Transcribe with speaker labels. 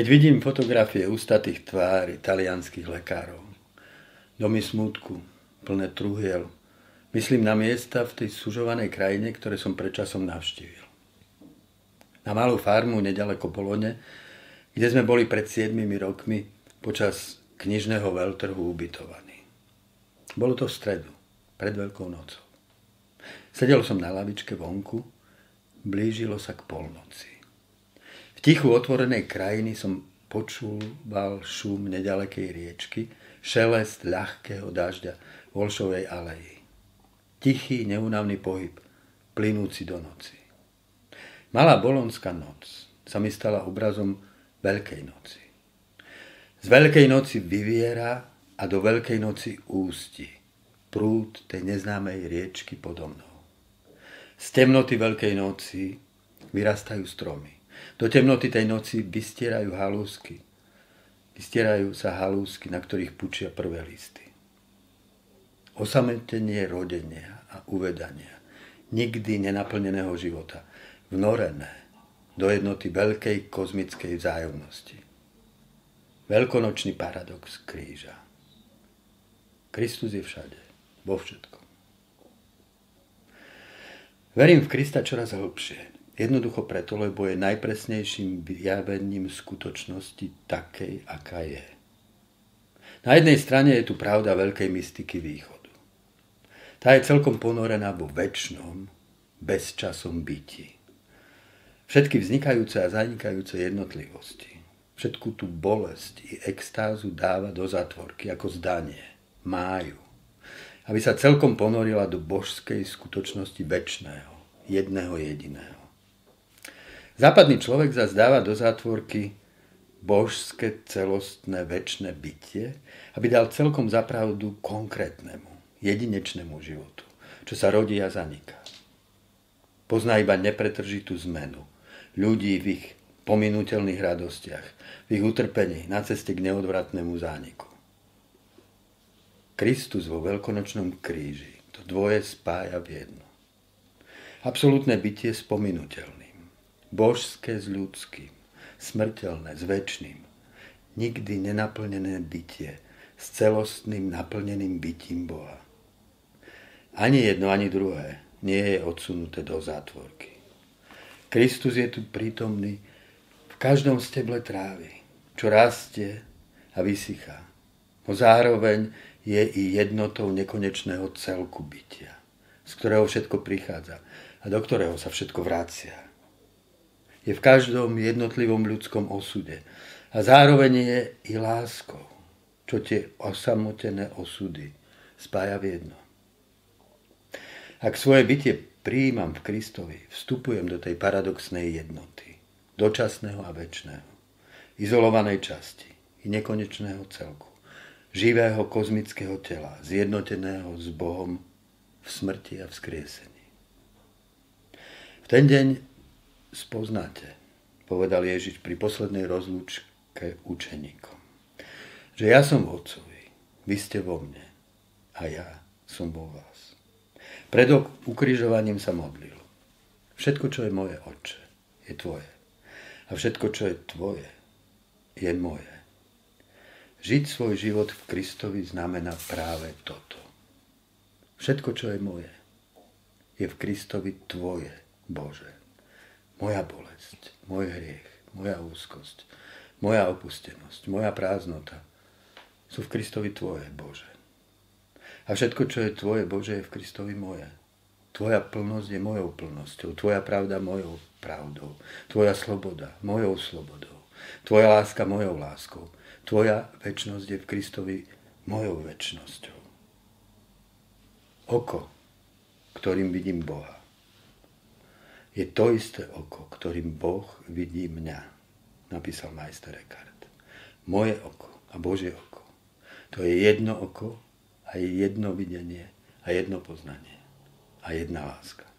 Speaker 1: Keď vidím fotografie ústatých tvár talianských lekárov, domy smutku, plné truhiel, myslím na miesta v tej sužovanej krajine, ktoré som predčasom navštívil. Na malú farmu nedaleko Polone, kde sme boli pred 7 rokmi počas knižného veľtrhu ubytovaní. Bolo to v stredu, pred Veľkou nocou. Sedel som na lavičke vonku, blížilo sa k polnoci. V tichu otvorenej krajiny som počúval šum nedalekej riečky, šelest ľahkého dažďa v Olšovej aleji. Tichý, neunavný pohyb, plynúci do noci. Malá bolonská noc sa mi stala obrazom Veľkej noci. Z Veľkej noci vyviera a do Veľkej noci ústi prúd tej neznámej riečky podo mnou. Z temnoty Veľkej noci vyrastajú stromy. Do temnoty tej noci vystierajú halúsky. Vystierajú sa halúsky, na ktorých pučia prvé listy. Osametenie rodenia a uvedania nikdy nenaplneného života, vnorené do jednoty veľkej kozmickej vzájomnosti. Veľkonočný paradox kríža. Kristus je všade, vo všetkom. Verím v Krista čoraz hlbšie. Jednoducho preto, lebo je najpresnejším vyjavením skutočnosti takej, aká je. Na jednej strane je tu pravda veľkej mystiky východu. Tá je celkom ponorená vo väčšnom, bezčasom byti. Všetky vznikajúce a zanikajúce jednotlivosti, všetku tú bolesť i extázu dáva do zatvorky ako zdanie, máju, aby sa celkom ponorila do božskej skutočnosti väčšného, jedného jediného. Západný človek zase dáva do zátvorky božské, celostné, väčšie bytie, aby dal celkom zapravdu konkrétnemu, jedinečnému životu, čo sa rodí a zaniká. Pozná iba nepretržitú zmenu ľudí v ich pominutelných radostiach, v ich utrpení na ceste k neodvratnému zániku. Kristus vo veľkonočnom kríži to dvoje spája v jedno. Absolutné bytie spominutelné božské s ľudským, smrteľné s väčšným, nikdy nenaplnené bytie s celostným naplneným bytím Boha. Ani jedno, ani druhé nie je odsunuté do zátvorky. Kristus je tu prítomný v každom steble trávy, čo rastie a vysychá. No zároveň je i jednotou nekonečného celku bytia, z ktorého všetko prichádza a do ktorého sa všetko vracia je v každom jednotlivom ľudskom osude. A zároveň je i láskou, čo tie osamotené osudy spája v jedno. Ak svoje bytie prijímam v Kristovi, vstupujem do tej paradoxnej jednoty, dočasného a väčšného, izolovanej časti i nekonečného celku, živého kozmického tela, zjednoteného s Bohom v smrti a vzkriesení. V ten deň spoznáte, povedal Ježiš pri poslednej rozlúčke učeníkom. Že ja som v Otcovi, vy ste vo mne a ja som vo vás. Pred ukrižovaním sa modlil. Všetko, čo je moje, Otče, je tvoje. A všetko, čo je tvoje, je moje. Žiť svoj život v Kristovi znamená práve toto. Všetko, čo je moje, je v Kristovi tvoje, Bože moja bolesť, môj hriech, moja úzkosť, moja opustenosť, moja prázdnota sú v Kristovi Tvoje, Bože. A všetko, čo je Tvoje, Bože, je v Kristovi moje. Tvoja plnosť je mojou plnosťou, Tvoja pravda mojou pravdou, Tvoja sloboda mojou slobodou, Tvoja láska mojou láskou, Tvoja väčnosť je v Kristovi mojou väčnosťou. Oko, ktorým vidím Boha je to isté oko, ktorým Boh vidí mňa, napísal majster Eckhart. Moje oko a Božie oko. To je jedno oko a je jedno videnie a jedno poznanie a jedna láska.